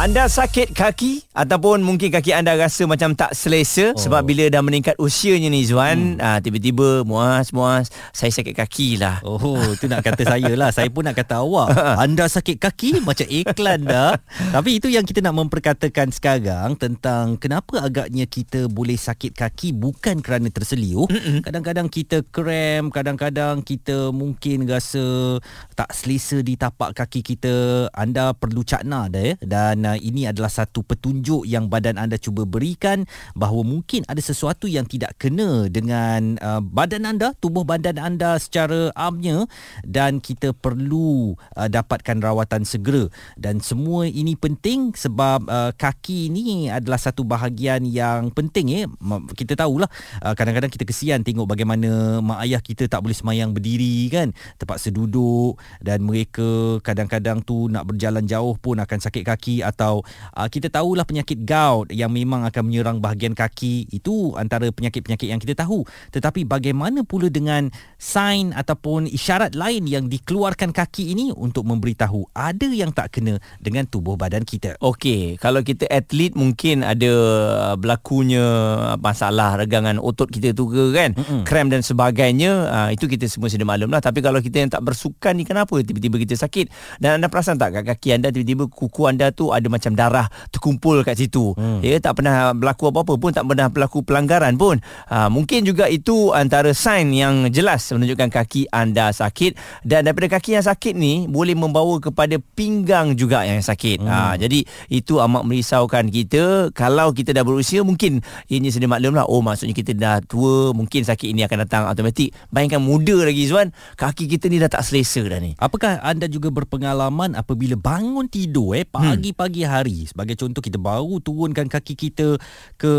Anda sakit kaki ataupun mungkin kaki anda rasa macam tak selesa oh. sebab bila dah meningkat usianya ni Zuan, hmm. aa, tiba-tiba muas muas saya sakit kaki lah. Oh, tu nak kata saya lah. Saya pun nak kata awak. Anda sakit kaki macam iklan dah. Tapi itu yang kita nak memperkatakan sekarang tentang kenapa agaknya kita boleh sakit kaki bukan kerana terseliu. Mm-mm. Kadang-kadang kita krem, kadang-kadang kita mungkin rasa tak selesa di tapak kaki kita. Anda perlu cakna dah ya. Dan uh, ini adalah satu petunjuk yang badan anda cuba berikan bahawa mungkin ada sesuatu yang tidak kena dengan uh, badan anda, tubuh badan anda secara amnya dan kita perlu uh, dapatkan rawatan segera dan semua ini penting sebab uh, kaki ini adalah satu bahagian yang penting ya. Kita tahulah uh, kadang-kadang kita kesian tengok bagaimana mak ayah kita tak boleh semayang berdiri kan, terpaksa duduk dan mereka kadang-kadang tu nak berjalan jauh pun akan sakit kaki atau atau uh, kita tahulah penyakit gout yang memang akan menyerang bahagian kaki. Itu antara penyakit-penyakit yang kita tahu. Tetapi bagaimana pula dengan sign ataupun isyarat lain yang dikeluarkan kaki ini untuk memberitahu ada yang tak kena dengan tubuh badan kita? Okey kalau kita atlet mungkin ada berlakunya masalah regangan otot kita tu ke kan Mm-mm. krem dan sebagainya uh, itu kita semua sudah maklum lah. Tapi kalau kita yang tak bersukan ni kenapa tiba-tiba kita sakit? Dan anda perasan tak kat kaki anda tiba-tiba kuku anda tu ada macam darah terkumpul kat situ. Hmm. Ya tak pernah berlaku apa-apa pun tak pernah berlaku pelanggaran pun. Ha, mungkin juga itu antara sign yang jelas menunjukkan kaki anda sakit dan daripada kaki yang sakit ni boleh membawa kepada pinggang juga yang sakit. Ha, hmm. jadi itu amat merisaukan kita kalau kita dah berusia mungkin ini sudah maklumlah oh maksudnya kita dah tua mungkin sakit ini akan datang automatik. Bayangkan muda lagi Zuan kaki kita ni dah tak selesa dah ni. Apakah anda juga berpengalaman apabila bangun tidur eh pagi-pagi pagi hari. Sebagai contoh kita baru turunkan kaki kita ke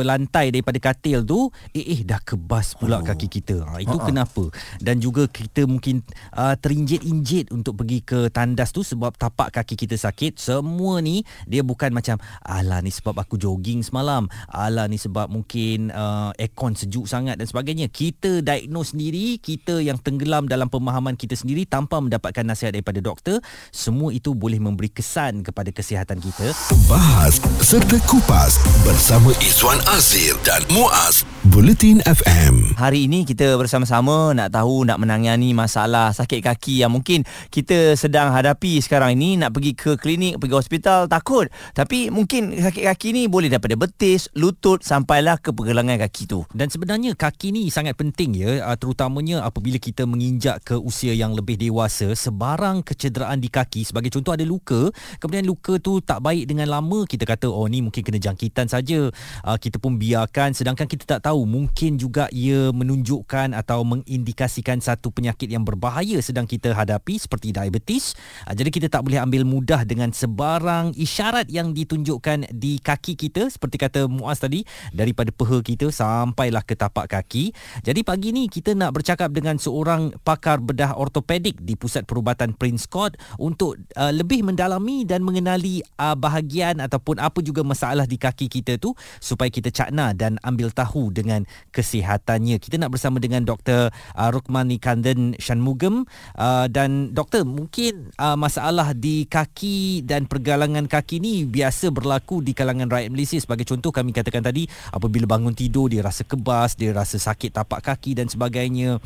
lantai daripada katil tu eh eh dah kebas pula oh. kaki kita. Ha, itu uh-huh. kenapa? Dan juga kita mungkin uh, terinjit-injit untuk pergi ke tandas tu sebab tapak kaki kita sakit. Semua ni dia bukan macam alah ni sebab aku jogging semalam. Alah ni sebab mungkin uh, aircon sejuk sangat dan sebagainya. Kita diagnose sendiri kita yang tenggelam dalam pemahaman kita sendiri tanpa mendapatkan nasihat daripada doktor semua itu boleh memberi kesan kepada kesihatan kita. Bahas serta kupas bersama Izwan Azir dan Muaz Bulletin FM. Hari ini kita bersama-sama nak tahu nak menangani masalah sakit kaki yang mungkin kita sedang hadapi sekarang ini nak pergi ke klinik, pergi hospital takut. Tapi mungkin sakit kaki ni boleh daripada betis, lutut sampailah ke pergelangan kaki tu. Dan sebenarnya kaki ni sangat penting ya ah, terutamanya apabila kita menginjak ke usia yang lebih dewasa sebarang kecederaan di kaki sebagai contoh ada luka kemudian luka tu tak baik dengan lama kita kata oh ni mungkin kena jangkitan saja. Uh, kita pun biarkan. Sedangkan kita tak tahu mungkin juga ia menunjukkan atau mengindikasikan satu penyakit yang berbahaya sedang kita hadapi seperti diabetes. Uh, jadi kita tak boleh ambil mudah dengan sebarang isyarat yang ditunjukkan di kaki kita. Seperti kata Muaz tadi daripada peha kita sampailah ke tapak kaki. Jadi pagi ni kita nak bercakap dengan seorang pakar bedah ortopedik di pusat perubatan Prince Court untuk uh, lebih mendalami dan mengenali uh, bahagian ataupun apa juga masalah di kaki kita tu supaya kita cakna dan ambil tahu dengan kesihatannya. Kita nak bersama dengan Dr. Uh, Rukmani Kandan Shanmugam uh, dan doktor mungkin uh, masalah di kaki dan pergalangan kaki ni biasa berlaku di kalangan rakyat Malaysia sebagai contoh kami katakan tadi apabila bangun tidur dia rasa kebas, dia rasa sakit tapak kaki dan sebagainya.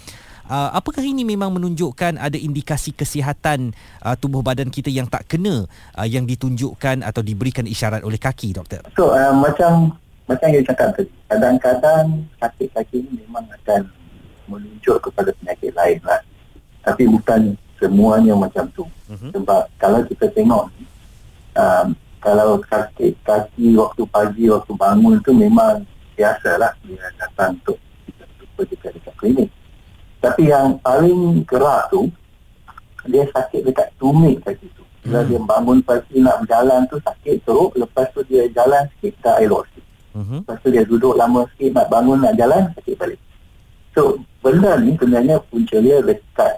Uh, apakah ini memang menunjukkan ada indikasi kesihatan uh, tubuh badan kita yang tak kena uh, yang ditunjukkan atau diberikan isyarat oleh kaki doktor? So uh, macam macam yang cakap tadi, kadang-kadang sakit kaki ini memang akan menunjuk kepada penyakit lain lah. Tapi bukan semuanya macam tu. Uh-huh. Sebab kalau kita tengok um, kalau sakit kaki waktu pagi, waktu bangun tu memang biasalah dia datang untuk kita ke klinik. Tapi yang paling gerak tu dia sakit dekat tumit kaki tu. Bila hmm. dia bangun pagi nak berjalan tu sakit teruk, lepas tu dia jalan sikit tak elok sikit. Hmm. Lepas tu dia duduk lama sikit nak bangun nak jalan sakit balik. So benda ni sebenarnya punca dia dekat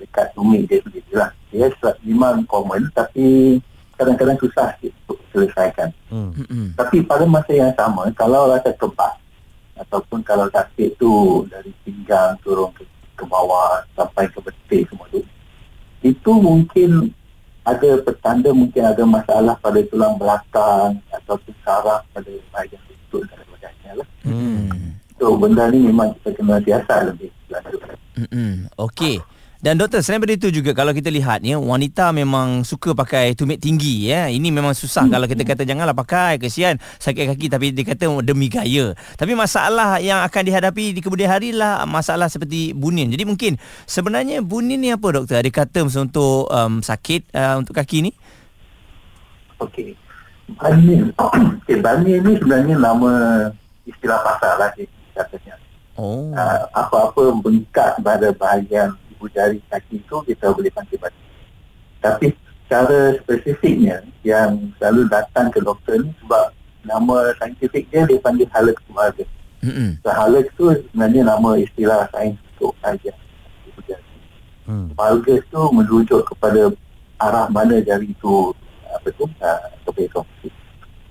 dekat tumit dia sendiri lah. Dia memang common tapi kadang-kadang susah sikit untuk selesaikan. Hmm. Tapi pada masa yang sama kalau rasa kebas ataupun kalau sakit tu dari pinggang turun ke, ke bawah sampai ke betis semua tu itu mungkin ada petanda mungkin ada masalah pada tulang belakang ataupun saraf pada bahagian lutut dan sebagainya lah. Hmm. So benda ni memang kita kena siasat lebih lanjut. Hmm. Okey. Dan doktor, selain daripada itu juga kalau kita lihat ya, wanita memang suka pakai tumit tinggi ya. Ini memang susah hmm. kalau kita kata janganlah pakai kesian sakit kaki tapi dia kata demi gaya. Tapi masalah yang akan dihadapi di kemudian hari lah masalah seperti bunin. Jadi mungkin sebenarnya bunin ni apa doktor? Ada kata untuk um, sakit uh, untuk kaki ni? Okey. Bunin. okay, bunin ni sebenarnya nama istilah pasal lah katanya. Oh. Uh, apa-apa bengkak pada bahagian ibu jari kaki itu kita boleh panggil batu. Tapi secara spesifiknya yang selalu datang ke doktor ni sebab nama saintifik dia dia panggil hallux valgus. Mm-hmm. So, hallux tu sebenarnya nama istilah sains untuk bahagian ibu jari. Mm. Valgus tu merujuk kepada arah mana jari itu apa tu uh,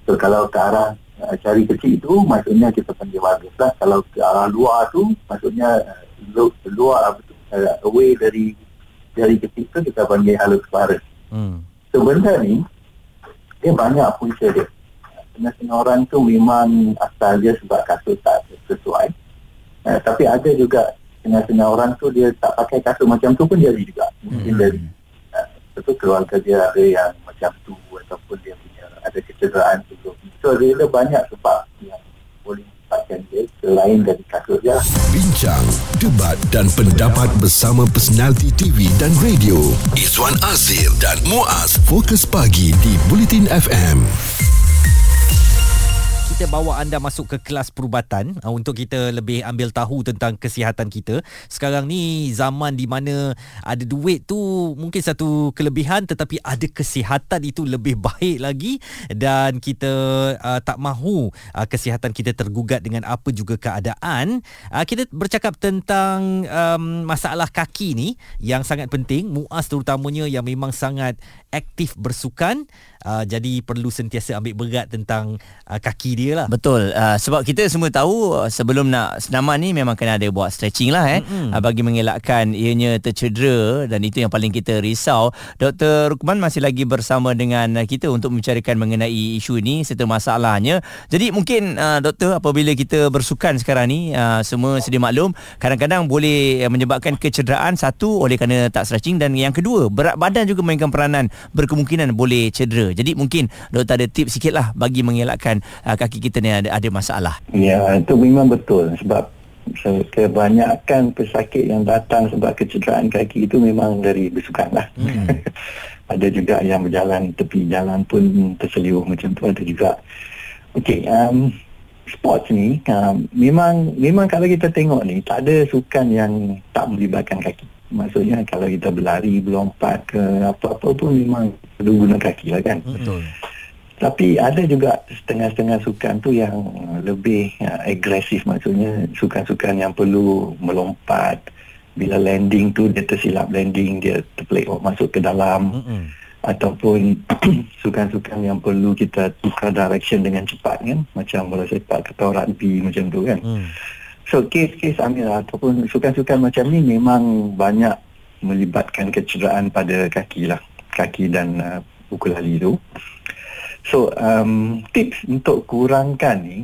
So kalau ke arah uh, jari kecil itu maksudnya kita panggil valgus lah. Kalau ke arah luar tu maksudnya uh, luar apa tu uh, away dari dari ketika kita panggil halus virus. Hmm. So benda ni dia banyak punca dia. Setengah-setengah orang tu memang asal dia sebab kasut tak sesuai. Uh, tapi ada juga setengah-setengah orang tu dia tak pakai kasut macam tu pun jadi juga. Mungkin hmm. dari uh, betul keluarga dia ada yang macam tu ataupun dia punya ada kecederaan tu. So dia ada banyak sebab yang boleh menyebabkan dia selain dari kasut dia. Bincang, debat dan pendapat bersama personaliti TV dan radio. Izwan Azir dan Muaz Fokus Pagi di Bulletin FM kita bawa anda masuk ke kelas perubatan uh, untuk kita lebih ambil tahu tentang kesihatan kita. Sekarang ni zaman di mana ada duit tu mungkin satu kelebihan tetapi ada kesihatan itu lebih baik lagi dan kita uh, tak mahu uh, kesihatan kita tergugat dengan apa juga keadaan. Uh, kita bercakap tentang um, masalah kaki ni yang sangat penting. Muas terutamanya yang memang sangat aktif bersukan uh, jadi perlu sentiasa ambil berat tentang uh, kaki dia lah. Betul. Uh, sebab kita semua tahu uh, sebelum nak senaman ni memang kena ada buat stretching lah eh mm-hmm. uh, bagi mengelakkan ianya tercedera dan itu yang paling kita risau. Dr. Rukman masih lagi bersama dengan kita untuk membicarakan mengenai isu ini serta masalahnya. Jadi mungkin uh, doktor apabila kita bersukan sekarang ni uh, semua sedia maklum kadang-kadang boleh menyebabkan kecederaan satu oleh kerana tak stretching dan yang kedua berat badan juga mainkan peranan berkemungkinan boleh cedera. Jadi mungkin doktor ada tips sikit lah bagi mengelakkan uh, kaki kita ni ada, ada masalah. Ya, itu memang betul sebab kebanyakan pesakit yang datang sebab kecederaan kaki itu memang dari bersukan lah. Hmm. ada juga yang berjalan tepi jalan pun terseliu macam tu ada juga. Okey, um, sports ni um, memang memang kalau kita tengok ni tak ada sukan yang tak melibatkan kaki. Maksudnya kalau kita berlari, berlompat ke apa-apa pun memang perlu guna kaki lah kan. Betul. Tapi ada juga setengah-setengah sukan tu yang lebih uh, agresif maksudnya sukan-sukan yang perlu melompat. Bila landing tu dia tersilap landing, dia terpelik masuk ke dalam. Mm-hmm. Ataupun sukan-sukan yang perlu kita tukar direction dengan cepat kan. Macam bola sepak atau rugby macam tu kan. Mm. So kes-kes Amir ataupun sukan-sukan macam ni memang banyak melibatkan kecederaan pada kaki lah. Kaki dan uh, buku lali tu. So um, tips untuk kurangkan ni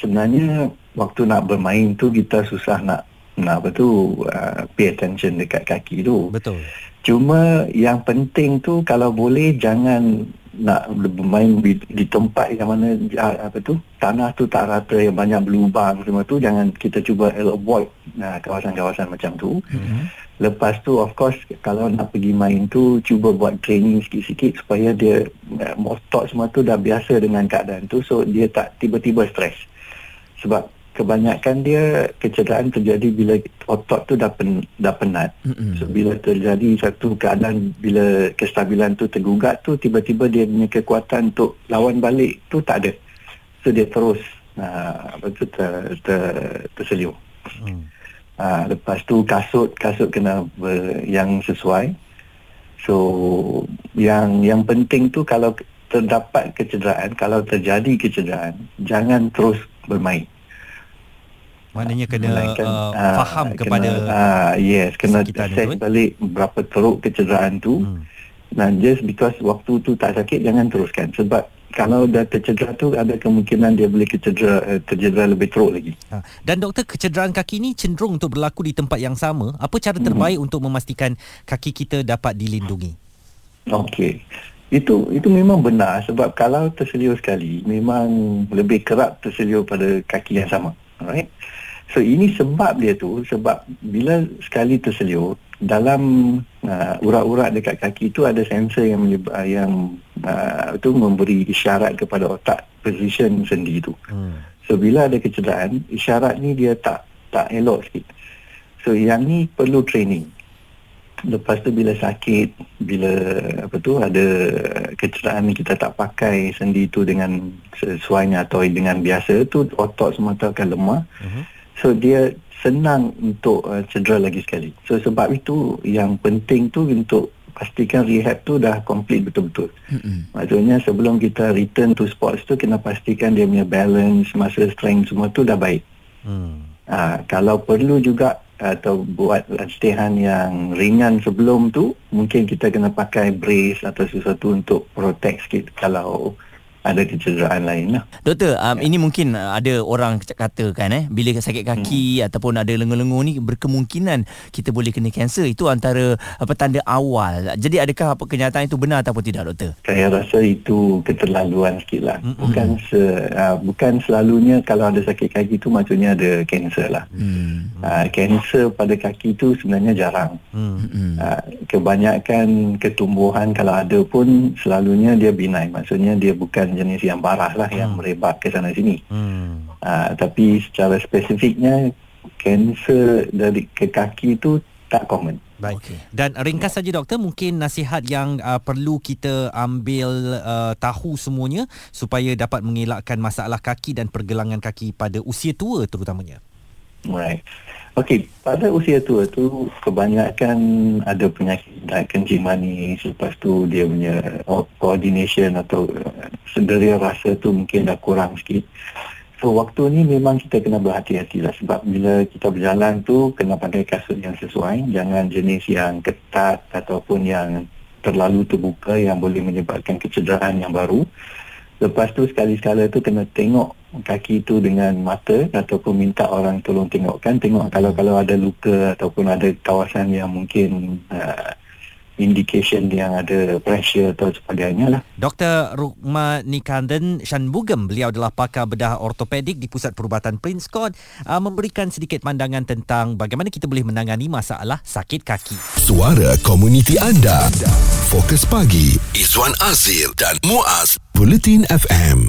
sebenarnya waktu nak bermain tu kita susah nak nak apa tu uh, pay attention dekat kaki tu. Betul. Cuma yang penting tu kalau boleh jangan nak bermain di, di tempat yang mana apa tu tanah tu tak rata yang banyak berlubang semua tu jangan kita cuba avoid nah, kawasan-kawasan macam tu mm-hmm. Lepas tu of course kalau nak pergi main tu cuba buat training sikit-sikit supaya dia uh, otot semua tu dah biasa dengan keadaan tu so dia tak tiba-tiba stres sebab kebanyakan dia kecederaan terjadi bila otot tu dah pen, dah penat. Mm-hmm. So bila terjadi satu keadaan bila kestabilan tu tergugat tu tiba-tiba dia punya kekuatan untuk lawan balik tu tak ada. So dia terus uh, apa tu ter, ter, terseliu. Mm. Uh, lepas tu kasut kasut kena ber, yang sesuai. So yang yang penting tu kalau terdapat kecederaan, kalau terjadi kecederaan, jangan terus bermain Maknanya kena Melainkan, uh, ah, faham kena, kepada ah, yes kena assess itu, eh? balik berapa teruk kecederaan tu Hmm. dan just because waktu tu tak sakit jangan teruskan sebab kalau dah tercedera tu ada kemungkinan dia boleh kecedera uh, tercedera lebih teruk lagi Ha. Dan doktor kecederaan kaki ni cenderung untuk berlaku di tempat yang sama. Apa cara terbaik untuk memastikan kaki kita dapat dilindungi? Okey. Itu itu memang benar sebab kalau terseliur sekali memang lebih kerap terseliur pada kaki yang sama. Alright. So ini sebab dia tu sebab bila sekali terseliur dalam uh, urat-urat dekat kaki tu ada sensor yang menyeb- uh, yang uh, tu memberi isyarat kepada otak position sendi tu. Hmm. So bila ada kecederaan, isyarat ni dia tak tak elok sikit. So yang ni perlu training. Lepas tu bila sakit, bila apa tu ada kecederaan kita tak pakai sendi tu dengan sesuainya atau dengan biasa tu otot semata akan lemah. Mhm. So dia senang untuk uh, cedera lagi sekali. So sebab itu yang penting tu untuk pastikan rehab tu dah complete betul-betul. Mm-mm. Maksudnya sebelum kita return to sports tu kena pastikan dia punya balance, muscle strength semua tu dah baik. Hmm. Ha, kalau perlu juga atau buat latihan yang ringan sebelum tu mungkin kita kena pakai brace atau sesuatu untuk protect sikit kalau ada kecederaan lain lah. Doktor, um, ini mungkin uh, ada orang katakan eh bila sakit kaki hmm. ataupun ada lengur-lengur ni berkemungkinan kita boleh kena kanser. Itu antara petanda awal. Jadi adakah apa kenyataan itu benar ataupun tidak doktor? Saya rasa itu keterlaluan sikit lah. Mm-mm. Bukan se, uh, bukan selalunya kalau ada sakit kaki tu maksudnya ada kanser lah. Hmm. Uh, kanser pada kaki tu sebenarnya jarang. Hmm. Hmm. Uh, kebanyakan ketumbuhan kalau ada pun selalunya dia benign. Maksudnya dia bukan jenis yang parah lah yang Hmm. merebak ke sana sini. Hmm. Uh, tapi secara spesifiknya kanser dari ke kaki tu tak common. Baik. Okey. Dan ringkas saja doktor, mungkin nasihat yang uh, perlu kita ambil uh, tahu semuanya supaya dapat mengelakkan masalah kaki dan pergelangan kaki pada usia tua terutamanya. Right. Okey, pada usia tua tu kebanyakan ada penyakit kencing manis, lepas tu dia punya co- coordination atau uh, sederia rasa tu mungkin dah kurang sikit. So waktu ni memang kita kena berhati-hati lah sebab bila kita berjalan tu kena pakai kasut yang sesuai, jangan jenis yang ketat ataupun yang terlalu terbuka yang boleh menyebabkan kecederaan yang baru. Lepas tu sekali-sekala tu kena tengok kaki tu dengan mata ataupun minta orang tolong tengokkan. Tengok kalau kalau ada luka ataupun ada kawasan yang mungkin uh, indication yang ada pressure atau sebagainya lah. Dr. Rukma Nikanden Shanbugam, beliau adalah pakar bedah ortopedik di Pusat Perubatan Prince Court, uh, memberikan sedikit pandangan tentang bagaimana kita boleh menangani masalah sakit kaki. Suara komuniti anda. Fokus pagi Izwan Azir dan Muaz Bulletin FM.